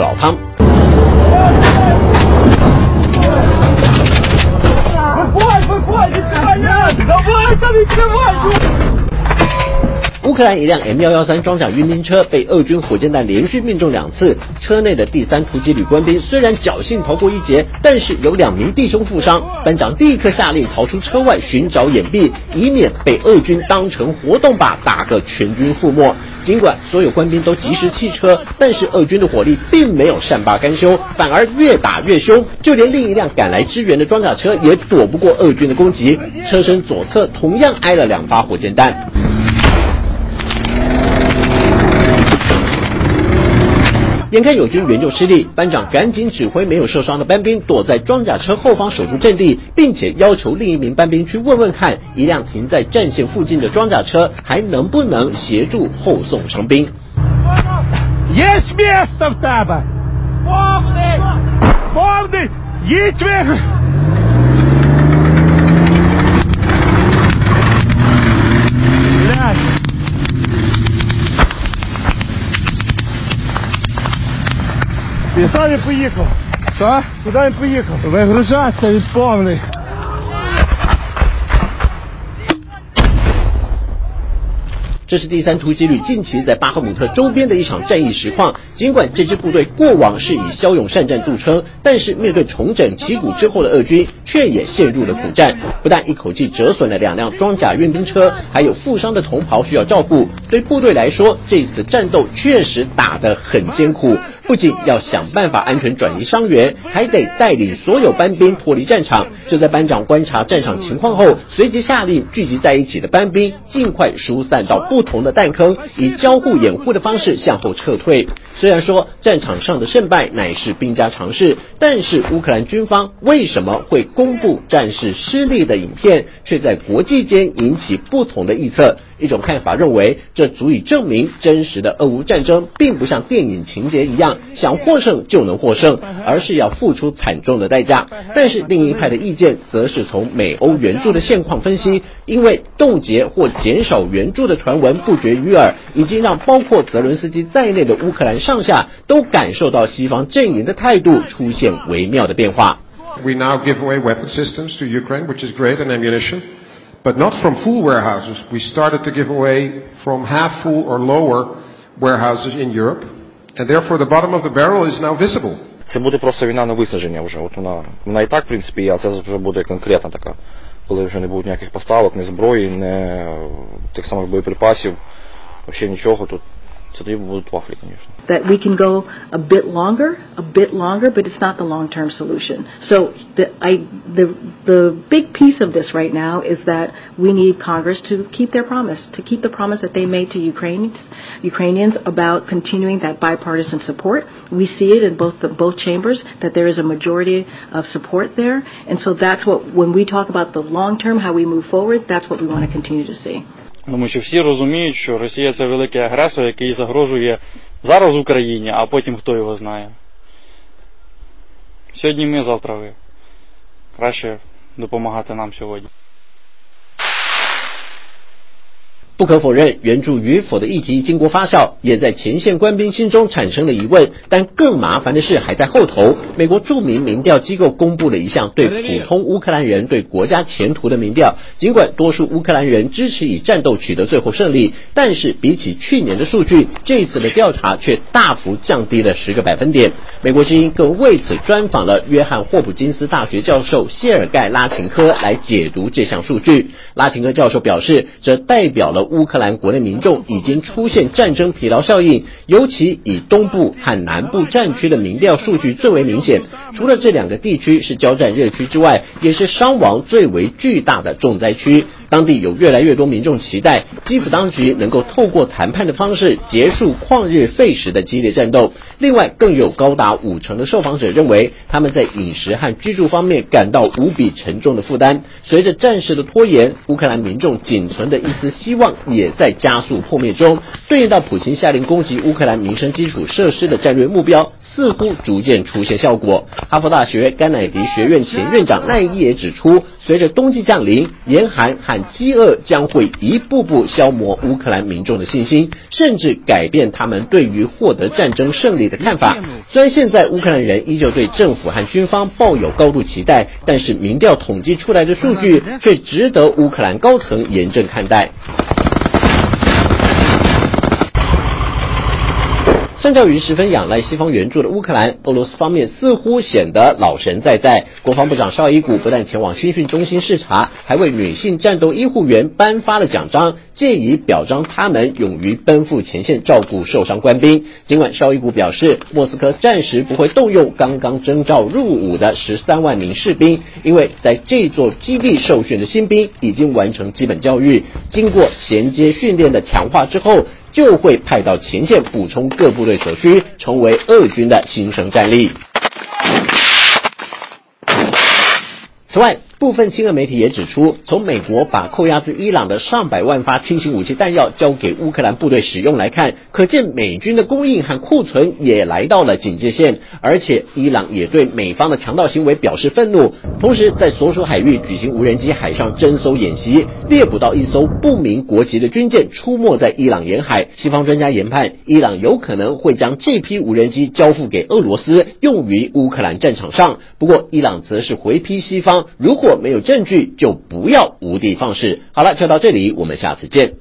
是老汤。乌克兰一辆 M 幺幺三装甲运兵车被俄军火箭弹连续命中两次，车内的第三突击旅官兵虽然侥幸逃过一劫，但是有两名弟兄负伤。班长立刻下令逃出车外寻找掩蔽，以免被俄军当成活动靶打个全军覆没。尽管所有官兵都及时弃车，但是俄军的火力并没有善罢甘休，反而越打越凶，就连另一辆赶来支援的装甲车也躲不过俄军的攻击，车身左侧同样挨了两发火箭弹。眼看友军援救失利，班长赶紧指挥没有受伤的班兵躲在装甲车后方守住阵地，并且要求另一名班兵去问问看，一辆停在战线附近的装甲车还能不能协助后送伤兵。也不一口，啥？不但不一口，外头啥？真棒的。这是第三突击旅近期在巴赫姆特周边的一场战役实况。尽管这支部队过往是以骁勇善战著称，但是面对重整旗鼓之后的俄军，却也陷入了苦战。不但一口气折损了两辆装甲运兵车，还有负伤的同袍需要照顾。对部队来说，这次战斗确实打得很艰苦。不仅要想办法安全转移伤员，还得带领所有班兵脱离战场。就在班长观察战场情况后，随即下令聚集在一起的班兵尽快疏散到不同的弹坑，以交互掩护的方式向后撤退。虽然说战场上的胜败乃是兵家常事，但是乌克兰军方为什么会公布战事失利的影片，却在国际间引起不同的臆测？一种看法认为，这足以证明真实的俄乌战争并不像电影情节一样，想获胜就能获胜，而是要付出惨重的代价。但是另一派的意见则是从美欧援助的现况分析，因为冻结或减少援助的传闻不绝于耳，已经让包括泽伦斯基在内的乌克兰上下都感受到西方阵营的态度出现微妙的变化。We now give away weapon systems to Ukraine, which is great, and ammunition. but not from full warehouses. We started to give away from half full or lower warehouses in Europe, and therefore the bottom of the barrel is now visible. Це буде просто війна на виснаження вже. От вона, вона і так, в принципі, а це вже буде конкретна така, коли вже не буде ніяких поставок, ні зброї, ні тих самих боєприпасів, взагалі нічого. Тут That we can go a bit longer, a bit longer, but it's not the long-term solution. So the, I, the, the big piece of this right now is that we need Congress to keep their promise, to keep the promise that they made to Ukrainians, Ukrainians about continuing that bipartisan support. We see it in both the, both chambers that there is a majority of support there, and so that's what when we talk about the long term, how we move forward, that's what we want to continue to see. Тому що всі розуміють, що Росія це великий агресор, який загрожує зараз Україні, а потім хто його знає. Сьогодні ми, завтра ви. Краще допомагати нам сьогодні. 不可否认，援助与否的议题经过发酵，也在前线官兵心中产生了疑问。但更麻烦的事还在后头。美国著名民调机构公布了一项对普通乌克兰人对国家前途的民调。尽管多数乌克兰人支持以战斗取得最后胜利，但是比起去年的数据，这次的调查却大幅降低了十个百分点。美国之音更为此专访了约翰霍普金斯大学教授谢尔盖拉琴科来解读这项数据。拉琴科教授表示，这代表了。乌克兰国内民众已经出现战争疲劳效应，尤其以东部和南部战区的民调数据最为明显。除了这两个地区是交战热区之外，也是伤亡最为巨大的重灾区。当地有越来越多民众期待基辅当局能够透过谈判的方式结束旷日费时的激烈战斗。另外，更有高达五成的受访者认为他们在饮食和居住方面感到无比沉重的负担。随着战事的拖延，乌克兰民众仅存的一丝希望也在加速破灭中。对应到普京下令攻击乌克兰民生基础设施的战略目标，似乎逐渐出现效果。哈佛大学甘乃迪学院前院长赖伊也指出，随着冬季降临，严寒和饥饿将会一步步消磨乌克兰民众的信心，甚至改变他们对于获得战争胜利的看法。虽然现在乌克兰人依旧对政府和军方抱有高度期待，但是民调统计出来的数据却值得乌克兰高层严正看待。相较于十分仰赖西方援助的乌克兰，俄罗斯方面似乎显得老神在在。国防部长绍伊古不但前往新训中心视察，还为女性战斗医护员颁发了奖章，借以表彰他们勇于奔赴前线照顾受伤官兵。尽管绍伊古表示，莫斯科暂时不会动用刚刚征召入伍的十三万名士兵，因为在这座基地受训的新兵已经完成基本教育，经过衔接训练的强化之后。就会派到前线补充各部队所需，成为俄军的新生战力。此外，部分亲俄媒体也指出，从美国把扣押自伊朗的上百万发轻型武器弹药交给乌克兰部队使用来看，可见美军的供应和库存也来到了警戒线。而且，伊朗也对美方的强盗行为表示愤怒，同时在所属海域举行无人机海上侦搜演习，猎捕到一艘不明国籍的军舰出没在伊朗沿海。西方专家研判，伊朗有可能会将这批无人机交付给俄罗斯，用于乌克兰战场上。不过，伊朗则是回批西方，如果没有证据，就不要无的放矢。好了，就到这里，我们下次见。